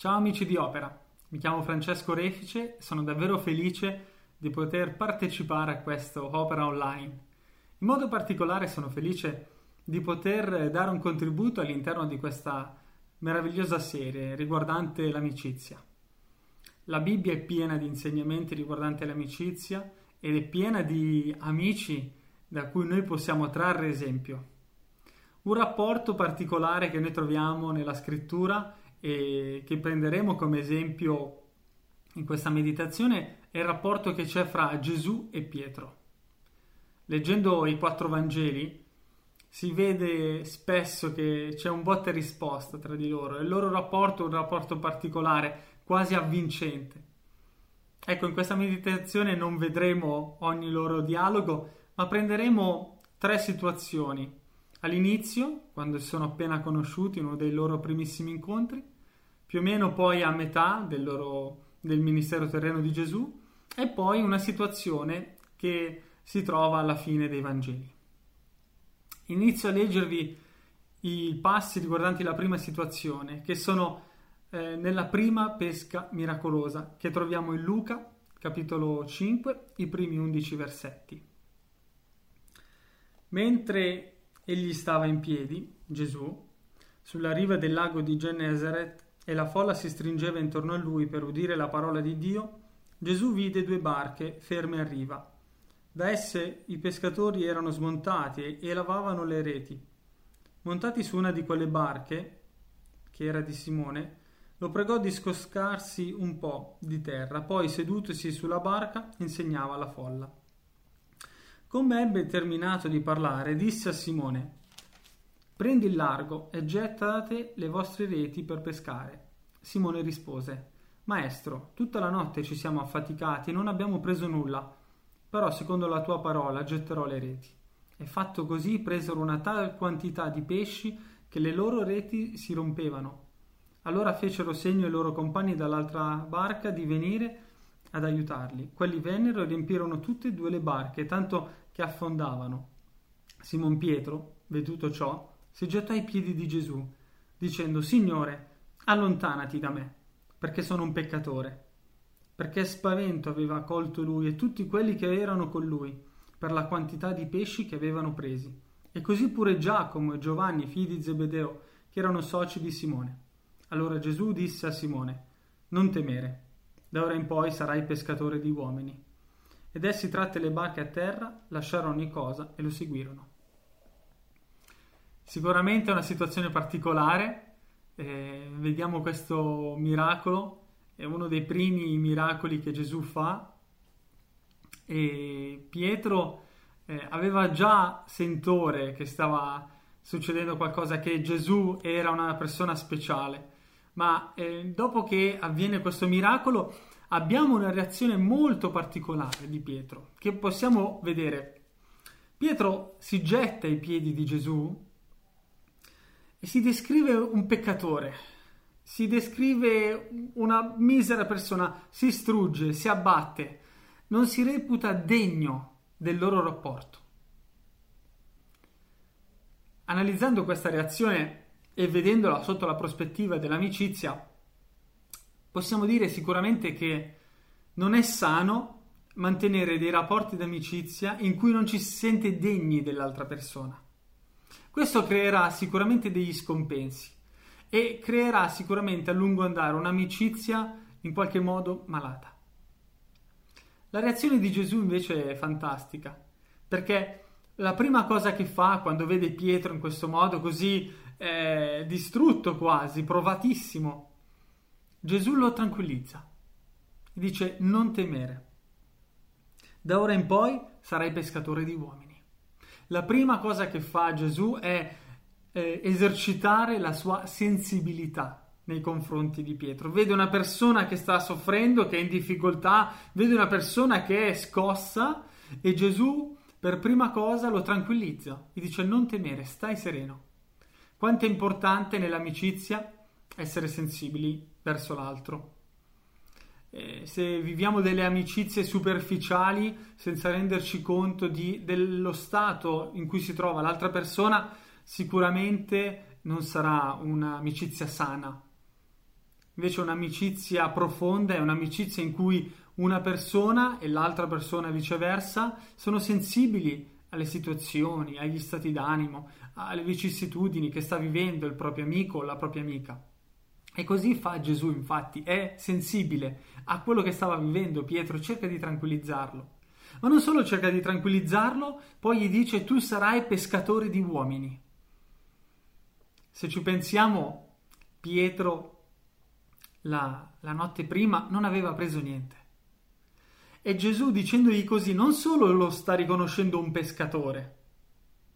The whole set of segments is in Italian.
Ciao amici di Opera, mi chiamo Francesco Refice e sono davvero felice di poter partecipare a questo Opera Online. In modo particolare sono felice di poter dare un contributo all'interno di questa meravigliosa serie riguardante l'amicizia. La Bibbia è piena di insegnamenti riguardanti l'amicizia ed è piena di amici da cui noi possiamo trarre esempio. Un rapporto particolare che noi troviamo nella scrittura e che prenderemo come esempio in questa meditazione è il rapporto che c'è fra Gesù e Pietro. Leggendo i quattro Vangeli si vede spesso che c'è un botta e risposta tra di loro il loro rapporto è un rapporto particolare, quasi avvincente. Ecco, in questa meditazione non vedremo ogni loro dialogo, ma prenderemo tre situazioni all'inizio, quando si sono appena conosciuti, uno dei loro primissimi incontri, più o meno poi a metà del, loro, del ministero terreno di Gesù e poi una situazione che si trova alla fine dei Vangeli. Inizio a leggervi i passi riguardanti la prima situazione, che sono eh, nella prima pesca miracolosa, che troviamo in Luca, capitolo 5, i primi 11 versetti. Mentre Egli stava in piedi, Gesù, sulla riva del lago di Gennesaret e la folla si stringeva intorno a lui per udire la parola di Dio, Gesù vide due barche ferme a riva. Da esse i pescatori erano smontati e lavavano le reti. Montati su una di quelle barche, che era di Simone, lo pregò di scoscarsi un po' di terra, poi sedutosi sulla barca insegnava alla folla. Come ebbe terminato di parlare, disse a Simone: Prendi il largo e gettate le vostre reti per pescare. Simone rispose: Maestro, tutta la notte ci siamo affaticati e non abbiamo preso nulla, però secondo la tua parola getterò le reti. E fatto così presero una tale quantità di pesci che le loro reti si rompevano. Allora fecero segno ai loro compagni dall'altra barca di venire ad aiutarli. Quelli vennero e riempirono tutte e due le barche, tanto che affondavano. Simon Pietro, veduto ciò, si gettò ai piedi di Gesù, dicendo, Signore, allontanati da me, perché sono un peccatore. Perché spavento aveva colto lui e tutti quelli che erano con lui, per la quantità di pesci che avevano presi. E così pure Giacomo e Giovanni, figli di Zebedeo, che erano soci di Simone. Allora Gesù disse a Simone, Non temere, da ora in poi sarai pescatore di uomini. Ed essi tratte le barche a terra, lasciarono ogni cosa e lo seguirono. Sicuramente è una situazione particolare, eh, vediamo questo miracolo, è uno dei primi miracoli che Gesù fa e Pietro eh, aveva già sentore che stava succedendo qualcosa, che Gesù era una persona speciale ma eh, dopo che avviene questo miracolo abbiamo una reazione molto particolare di Pietro, che possiamo vedere. Pietro si getta ai piedi di Gesù e si descrive un peccatore, si descrive una misera persona, si strugge, si abbatte, non si reputa degno del loro rapporto. Analizzando questa reazione e vedendola sotto la prospettiva dell'amicizia, possiamo dire sicuramente che non è sano mantenere dei rapporti d'amicizia in cui non ci si sente degni dell'altra persona. Questo creerà sicuramente degli scompensi e creerà sicuramente a lungo andare un'amicizia in qualche modo malata. La reazione di Gesù invece è fantastica, perché la prima cosa che fa quando vede Pietro in questo modo così eh, distrutto quasi, provatissimo, Gesù lo tranquillizza. Dice non temere. Da ora in poi sarai pescatore di uomini. La prima cosa che fa Gesù è eh, esercitare la sua sensibilità nei confronti di Pietro. Vede una persona che sta soffrendo, che è in difficoltà, vede una persona che è scossa e Gesù per prima cosa lo tranquillizza e dice non temere, stai sereno. Quanto è importante nell'amicizia essere sensibili verso l'altro. Eh, se viviamo delle amicizie superficiali senza renderci conto di, dello stato in cui si trova l'altra persona, sicuramente non sarà un'amicizia sana. invece un'amicizia profonda è un'amicizia in cui una persona e l'altra persona viceversa sono sensibili alle situazioni, agli stati d'animo, alle vicissitudini che sta vivendo il proprio amico o la propria amica. E così fa Gesù, infatti, è sensibile a quello che stava vivendo Pietro, cerca di tranquillizzarlo. Ma non solo cerca di tranquillizzarlo, poi gli dice tu sarai pescatore di uomini. Se ci pensiamo, Pietro la, la notte prima non aveva preso niente. E Gesù dicendogli così non solo lo sta riconoscendo un pescatore,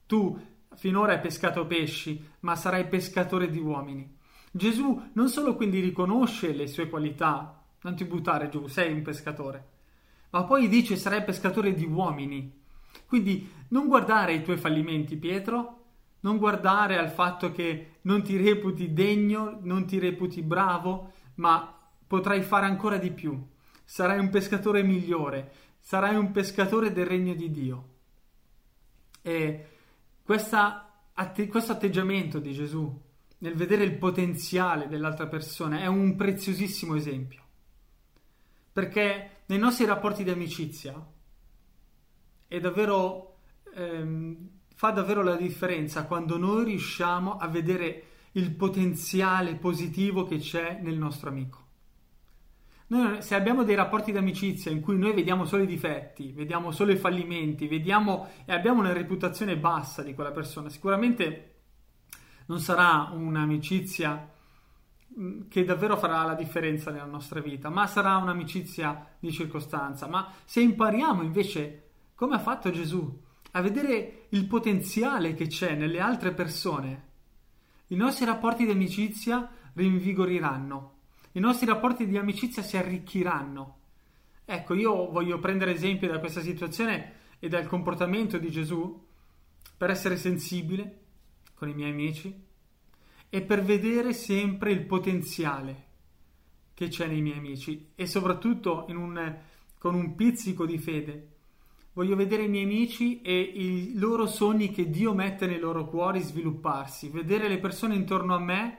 tu finora hai pescato pesci, ma sarai pescatore di uomini. Gesù non solo quindi riconosce le sue qualità, non ti buttare giù, sei un pescatore, ma poi dice sarai pescatore di uomini. Quindi non guardare i tuoi fallimenti, Pietro, non guardare al fatto che non ti reputi degno, non ti reputi bravo, ma potrai fare ancora di più. Sarai un pescatore migliore, sarai un pescatore del regno di Dio. E questa, questo atteggiamento di Gesù nel vedere il potenziale dell'altra persona è un preziosissimo esempio. Perché nei nostri rapporti di amicizia è davvero, ehm, fa davvero la differenza quando noi riusciamo a vedere il potenziale positivo che c'è nel nostro amico. Noi, se abbiamo dei rapporti d'amicizia in cui noi vediamo solo i difetti, vediamo solo i fallimenti, vediamo e abbiamo una reputazione bassa di quella persona, sicuramente non sarà un'amicizia mm, che davvero farà la differenza nella nostra vita, ma sarà un'amicizia di circostanza. Ma se impariamo invece, come ha fatto Gesù, a vedere il potenziale che c'è nelle altre persone, i nostri rapporti di amicizia rinvigoriranno, i nostri rapporti di amicizia si arricchiranno. Ecco, io voglio prendere esempio da questa situazione e dal comportamento di Gesù per essere sensibile con i miei amici e per vedere sempre il potenziale che c'è nei miei amici e soprattutto un, con un pizzico di fede Voglio vedere i miei amici e i loro sogni che Dio mette nei loro cuori svilupparsi, vedere le persone intorno a me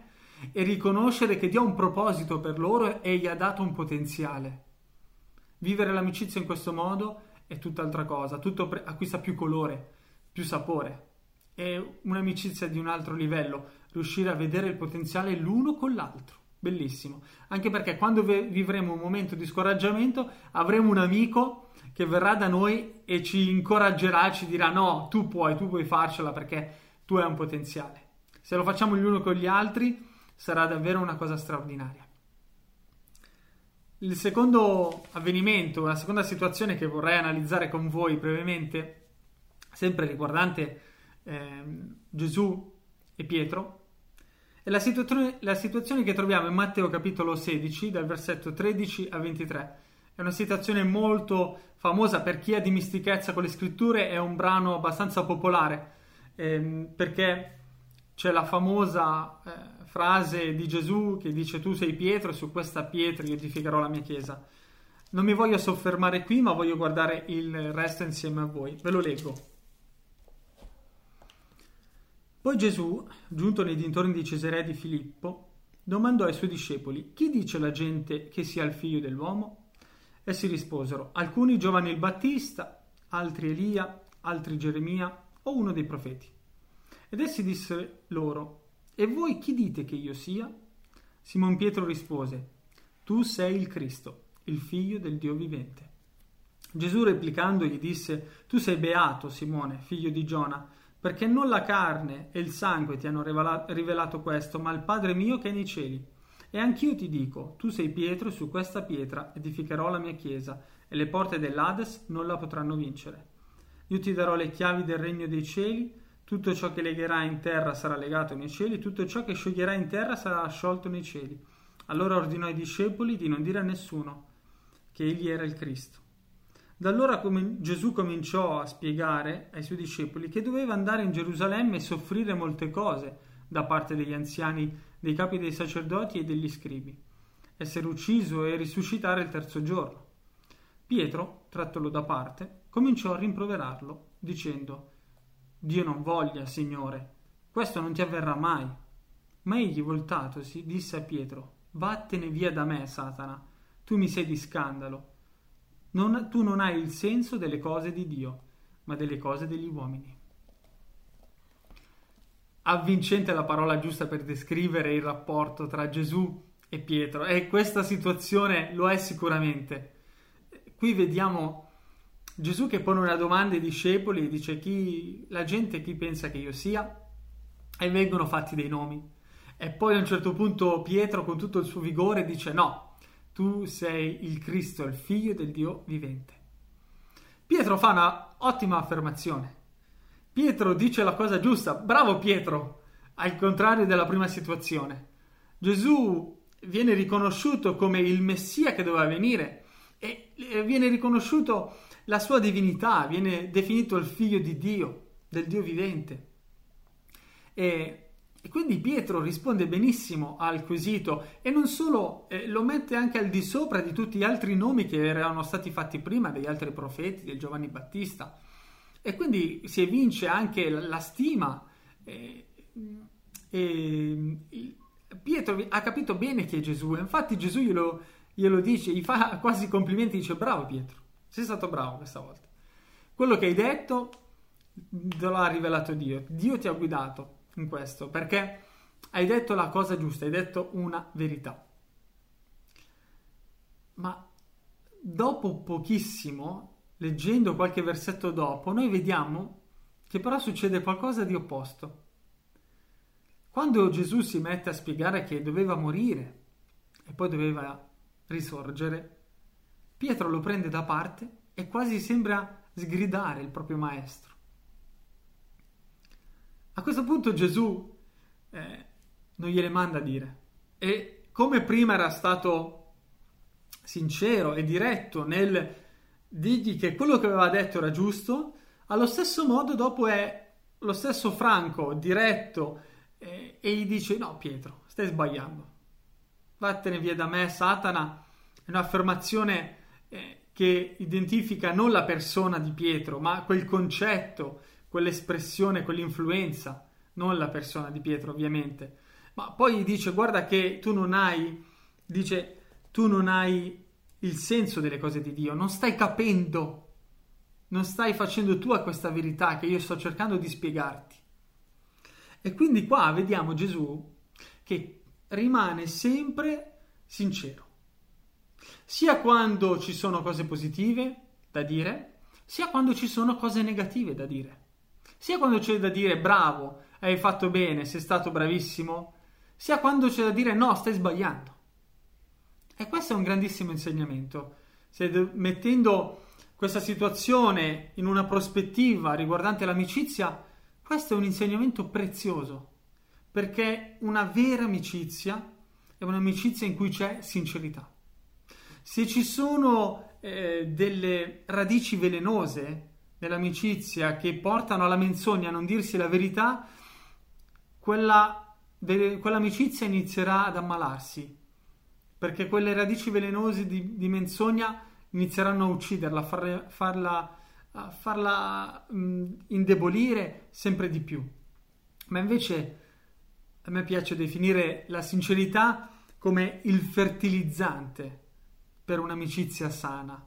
e riconoscere che Dio ha un proposito per loro e gli ha dato un potenziale. Vivere l'amicizia in questo modo è tutt'altra cosa, tutto pre- acquista più colore, più sapore. È un'amicizia di un altro livello, riuscire a vedere il potenziale l'uno con l'altro. Bellissimo. Anche perché quando vivremo un momento di scoraggiamento avremo un amico che verrà da noi e ci incoraggerà, ci dirà no, tu puoi, tu puoi farcela perché tu hai un potenziale. Se lo facciamo gli uni con gli altri sarà davvero una cosa straordinaria. Il secondo avvenimento, la seconda situazione che vorrei analizzare con voi brevemente, sempre riguardante eh, Gesù e Pietro, è la situazione, la situazione che troviamo in Matteo capitolo 16, dal versetto 13 a 23 è una citazione molto famosa per chi ha dimistichezza con le scritture, è un brano abbastanza popolare ehm, perché c'è la famosa eh, frase di Gesù che dice tu sei Pietro e su questa pietra edificherò la mia chiesa. Non mi voglio soffermare qui, ma voglio guardare il resto insieme a voi. Ve lo leggo. Poi Gesù, giunto nei dintorni di Cesarea di Filippo, domandò ai suoi discepoli: Chi dice la gente che sia il figlio dell'uomo? Essi risposero, alcuni Giovanni il Battista, altri Elia, altri Geremia o uno dei profeti. Ed essi disse loro, e voi chi dite che io sia? Simon Pietro rispose, tu sei il Cristo, il figlio del Dio vivente. Gesù replicando gli disse, tu sei beato, Simone, figlio di Giona, perché non la carne e il sangue ti hanno rivelato questo, ma il Padre mio che è nei cieli. E anch'io ti dico, tu sei Pietro, e su questa pietra edificherò la mia chiesa, e le porte dell'Ades non la potranno vincere. Io ti darò le chiavi del regno dei cieli, tutto ciò che legherai in terra sarà legato nei cieli, tutto ciò che scioglierai in terra sarà sciolto nei cieli. Allora ordinò ai discepoli di non dire a nessuno che egli era il Cristo. Da allora Gesù cominciò a spiegare ai suoi discepoli che doveva andare in Gerusalemme e soffrire molte cose da parte degli anziani dei capi dei sacerdoti e degli scribi, essere ucciso e risuscitare il terzo giorno. Pietro, trattolo da parte, cominciò a rimproverarlo, dicendo Dio non voglia, Signore, questo non ti avverrà mai. Ma egli, voltatosi, disse a Pietro Vattene via da me, Satana, tu mi sei di scandalo. Non, tu non hai il senso delle cose di Dio, ma delle cose degli uomini. Avvincente la parola giusta per descrivere il rapporto tra Gesù e Pietro, e questa situazione lo è sicuramente. Qui vediamo Gesù che pone una domanda ai discepoli e dice chi, la gente chi pensa che io sia e vengono fatti dei nomi. E poi a un certo punto Pietro con tutto il suo vigore dice no, tu sei il Cristo, il figlio del Dio vivente. Pietro fa una ottima affermazione. Pietro dice la cosa giusta, bravo Pietro, al contrario della prima situazione. Gesù viene riconosciuto come il Messia che doveva venire e viene riconosciuto la sua divinità, viene definito il figlio di Dio, del Dio vivente. E, e quindi Pietro risponde benissimo al quesito e non solo, eh, lo mette anche al di sopra di tutti gli altri nomi che erano stati fatti prima, degli altri profeti, del Giovanni Battista. E quindi si evince anche la, stima. Eh, e, Pietro ha capito bene chi è Gesù, infatti Gesù glielo, glielo dice, gli fa quasi complimenti, dice bravo Pietro. Sei stato bravo questa volta. Quello che hai detto te l'ha rivelato Dio. Dio ti ha guidato in questo perché hai detto la cosa giusta, hai detto una verità. Ma dopo pochissimo, leggendo qualche versetto dopo, noi vediamo che però succede qualcosa di opposto. Quando Gesù si mette a spiegare che doveva morire e poi doveva risorgere, Pietro lo prende da parte e quasi sembra sgridare il proprio maestro. A questo punto Gesù eh, non gliele manda a dire. E come prima era stato sincero e diretto nel dirgli che quello che aveva detto era giusto, allo stesso modo dopo è lo stesso franco, diretto eh, e gli dice no Pietro, stai sbagliando, vattene via da me Satana, è un'affermazione eh, che identifica non la persona di Pietro, ma quel concetto, quell'espressione, quell'influenza, non la persona di Pietro ovviamente. Ma poi dice guarda che tu non hai, dice tu non hai il senso delle cose di Dio, non stai capendo, non stai facendo tu a questa verità che io sto cercando di spiegarti. E quindi qua vediamo Gesù che rimane sempre sincero sia quando ci sono cose positive da dire, sia quando ci sono cose negative da dire. Sia quando c'è da dire bravo, hai fatto bene, sei stato bravissimo, sia quando c'è da dire no, stai sbagliando. E questo è un grandissimo insegnamento. Se mettendo questa situazione in una prospettiva riguardante l'amicizia, questo è un insegnamento prezioso, perché una vera amicizia è un'amicizia in cui c'è sincerità. Se ci sono eh, delle radici velenose nell'amicizia che portano alla menzogna a non dirsi la verità, quella, de, quell'amicizia inizierà ad ammalarsi, perché quelle radici velenose di, di menzogna inizieranno a ucciderla, a farla, farla, farla mh, indebolire sempre di più. Ma invece a me piace definire la sincerità come il fertilizzante per un'amicizia sana.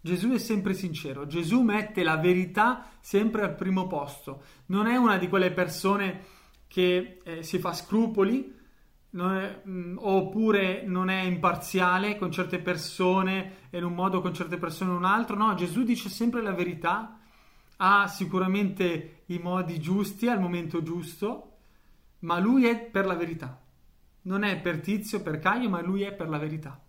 Gesù è sempre sincero, Gesù mette la verità sempre al primo posto, non è una di quelle persone che eh, si fa scrupoli non è, mh, mm, oppure non è imparziale con certe persone in un modo, con certe persone in un altro, no, Gesù dice sempre la verità, ha sicuramente i modi giusti al momento giusto, ma lui è per la verità, non è per Tizio, per Caio, ma lui è per la verità.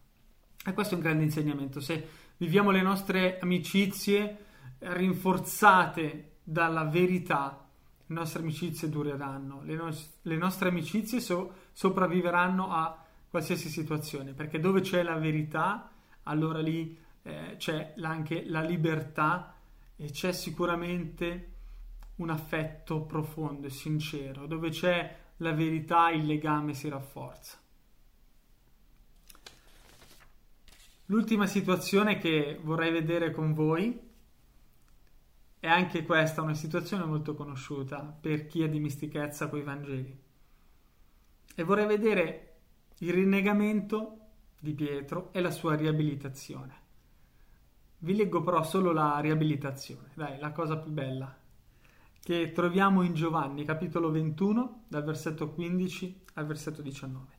E questo è un grande insegnamento. Se viviamo le nostre amicizie rinforzate dalla verità, le nostre amicizie dureranno, le, no- le nostre amicizie so- sopravviveranno a qualsiasi situazione, perché dove c'è la verità, allora lì eh, c'è anche la libertà e c'è sicuramente un affetto profondo e sincero, dove c'è la verità il legame si rafforza. L'ultima situazione che vorrei vedere con voi è anche questa una situazione molto conosciuta per chi ha dimestichezza con i Vangeli. E vorrei vedere il rinnegamento di Pietro e la sua riabilitazione. Vi leggo però solo la riabilitazione, dai, la cosa più bella, che troviamo in Giovanni, capitolo 21, dal versetto 15 al versetto 19.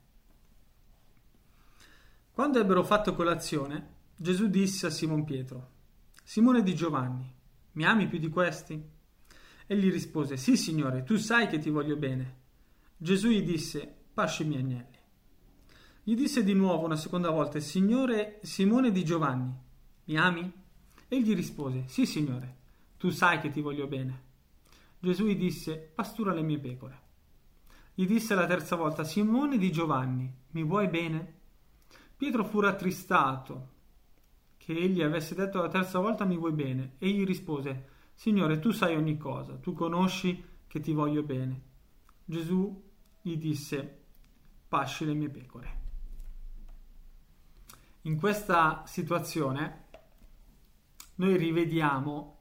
Quando ebbero fatto colazione, Gesù disse a Simon Pietro, Simone di Giovanni, mi ami più di questi? Egli rispose, Sì, Signore, tu sai che ti voglio bene. Gesù gli disse, Pasci i miei agnelli. Gli disse di nuovo una seconda volta, Signore Simone di Giovanni, mi ami? Egli rispose, Sì, Signore, tu sai che ti voglio bene. Gesù gli disse, Pastura le mie pecore. Gli disse la terza volta, Simone di Giovanni, mi vuoi bene? Pietro fu rattristato che egli avesse detto la terza volta mi vuoi bene. Egli rispose, Signore, tu sai ogni cosa, tu conosci che ti voglio bene. Gesù gli disse, pasci le mie pecore. In questa situazione noi rivediamo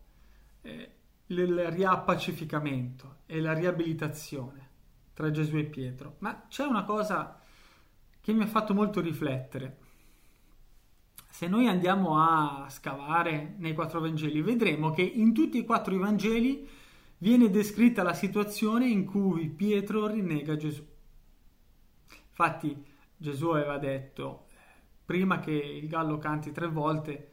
eh, il riappacificamento e la riabilitazione tra Gesù e Pietro. Ma c'è una cosa che mi ha fatto molto riflettere. Se noi andiamo a scavare nei quattro Vangeli, vedremo che in tutti e quattro i Vangeli viene descritta la situazione in cui Pietro rinnega Gesù. Infatti Gesù aveva detto, prima che il gallo canti tre volte,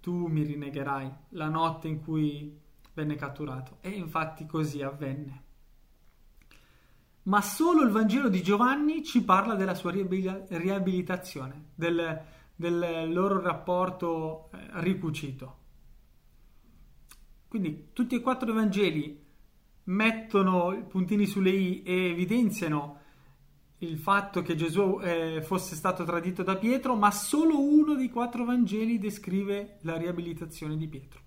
tu mi rinnegherai la notte in cui venne catturato. E infatti così avvenne ma solo il Vangelo di Giovanni ci parla della sua riabilitazione, del, del loro rapporto eh, ricucito. Quindi tutti e quattro i Vangeli mettono i puntini sulle i e evidenziano il fatto che Gesù eh, fosse stato tradito da Pietro, ma solo uno dei quattro Vangeli descrive la riabilitazione di Pietro.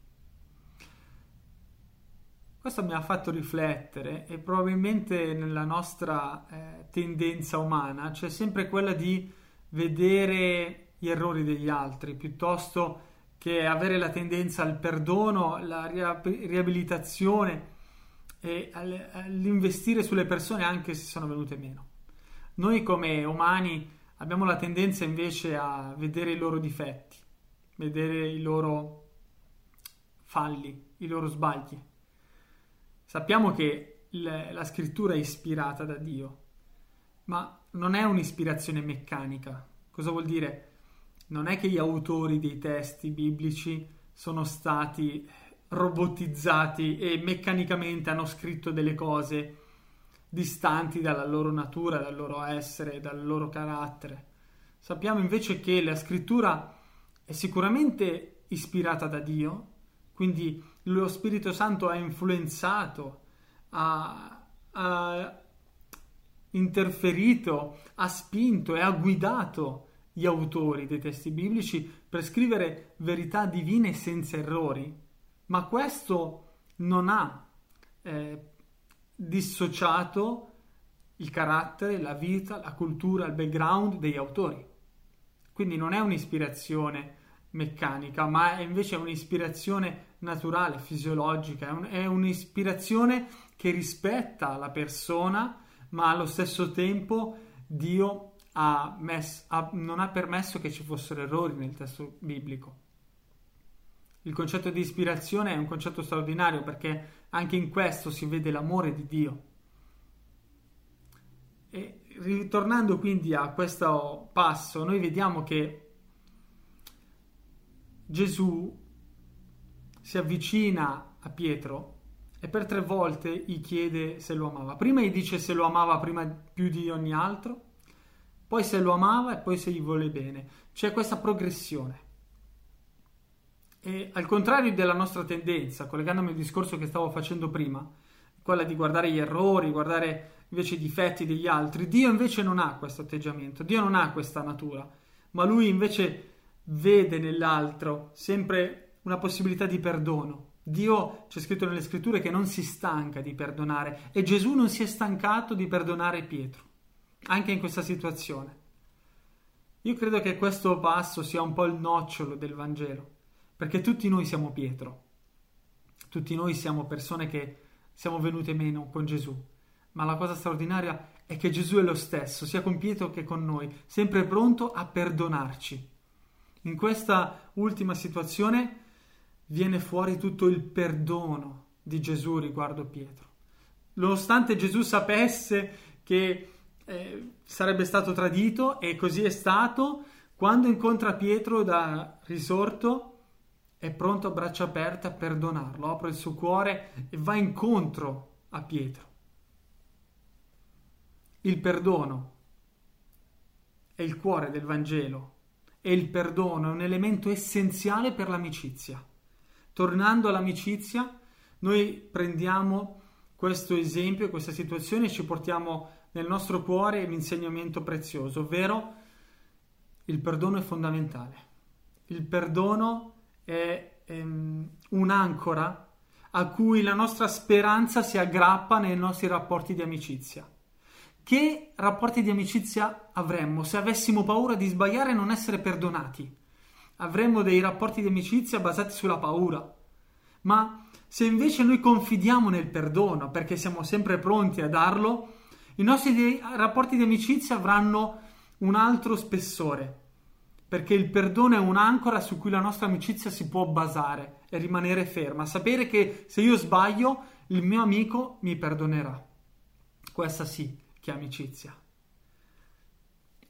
Questo mi ha fatto riflettere e probabilmente nella nostra eh, tendenza umana c'è sempre quella di vedere gli errori degli altri piuttosto che avere la tendenza al perdono, alla riabilitazione e all'investire sulle persone anche se sono venute meno. Noi come umani abbiamo la tendenza invece a vedere i loro difetti, vedere i loro falli, i loro sbagli Sappiamo che la scrittura è ispirata da Dio, ma non è un'ispirazione meccanica. Cosa vuol dire? Non è che gli autori dei testi biblici sono stati robotizzati e meccanicamente hanno scritto delle cose distanti dalla loro natura, dal loro essere, dal loro carattere. Sappiamo invece che la scrittura è sicuramente ispirata da Dio, quindi lo Spirito Santo ha influenzato, ha, ha interferito, ha spinto e ha guidato gli autori dei testi biblici per scrivere verità divine senza errori, ma questo non ha eh, dissociato il carattere, la vita, la cultura, il background degli autori. Quindi non è un'ispirazione meccanica, ma è invece un'ispirazione naturale, fisiologica, è, un, è un'ispirazione che rispetta la persona, ma allo stesso tempo Dio ha mess, ha, non ha permesso che ci fossero errori nel testo biblico. Il concetto di ispirazione è un concetto straordinario perché anche in questo si vede l'amore di Dio. E ritornando quindi a questo passo, noi vediamo che Gesù si avvicina a Pietro e per tre volte gli chiede se lo amava. Prima gli dice se lo amava prima più di ogni altro, poi se lo amava e poi se gli vuole bene. C'è questa progressione. E al contrario della nostra tendenza, collegandomi al discorso che stavo facendo prima, quella di guardare gli errori, guardare invece i difetti degli altri, Dio invece non ha questo atteggiamento, Dio non ha questa natura, ma lui invece vede nell'altro sempre una possibilità di perdono. Dio, c'è scritto nelle scritture, che non si stanca di perdonare e Gesù non si è stancato di perdonare Pietro, anche in questa situazione. Io credo che questo passo sia un po' il nocciolo del Vangelo, perché tutti noi siamo Pietro, tutti noi siamo persone che siamo venute meno con Gesù, ma la cosa straordinaria è che Gesù è lo stesso, sia con Pietro che con noi, sempre pronto a perdonarci. In questa ultima situazione viene fuori tutto il perdono di Gesù riguardo Pietro. Nonostante Gesù sapesse che eh, sarebbe stato tradito e così è stato, quando incontra Pietro da risorto è pronto a braccia aperte a perdonarlo, apre il suo cuore e va incontro a Pietro. Il perdono è il cuore del Vangelo e il perdono è un elemento essenziale per l'amicizia. Tornando all'amicizia, noi prendiamo questo esempio, questa situazione e ci portiamo nel nostro cuore l'insegnamento prezioso, ovvero il perdono è fondamentale. Il perdono è ehm, un'ancora a cui la nostra speranza si aggrappa nei nostri rapporti di amicizia. Che rapporti di amicizia avremmo se avessimo paura di sbagliare e non essere perdonati? Avremmo dei rapporti di amicizia basati sulla paura. Ma se invece noi confidiamo nel perdono perché siamo sempre pronti a darlo, i nostri rapporti di amicizia avranno un altro spessore, perché il perdono è un'ancora su cui la nostra amicizia si può basare e rimanere ferma, sapere che se io sbaglio il mio amico mi perdonerà. Questa sì che è amicizia.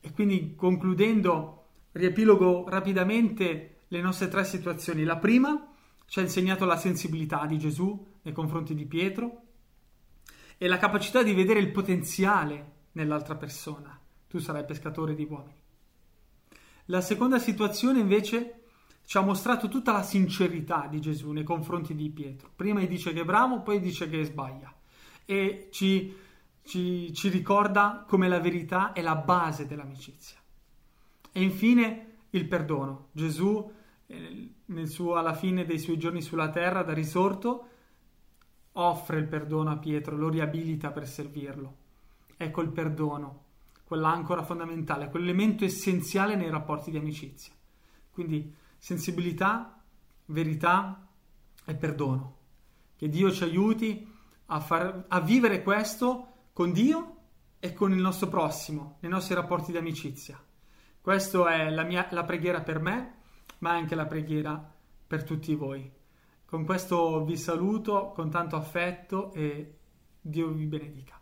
E quindi concludendo, riepilogo rapidamente le nostre tre situazioni. La prima ci ha insegnato la sensibilità di Gesù nei confronti di Pietro e la capacità di vedere il potenziale nell'altra persona. Tu sarai pescatore di uomini. La seconda situazione invece ci ha mostrato tutta la sincerità di Gesù nei confronti di Pietro. Prima gli dice che è bravo, poi dice che sbaglia. E ci, ci, ci ricorda come la verità è la base dell'amicizia. E infine il perdono. Gesù, eh, suo, alla fine dei suoi giorni sulla terra, da risorto, offre il perdono a Pietro, lo riabilita per servirlo. Ecco il perdono, quell'ancora fondamentale, quell'elemento essenziale nei rapporti di amicizia. Quindi sensibilità, verità e perdono. Che Dio ci aiuti a, far, a vivere questo con Dio e con il nostro prossimo, nei nostri rapporti di amicizia. Questa è la, mia, la preghiera per me, ma anche la preghiera per tutti voi. Con questo vi saluto con tanto affetto e Dio vi benedica.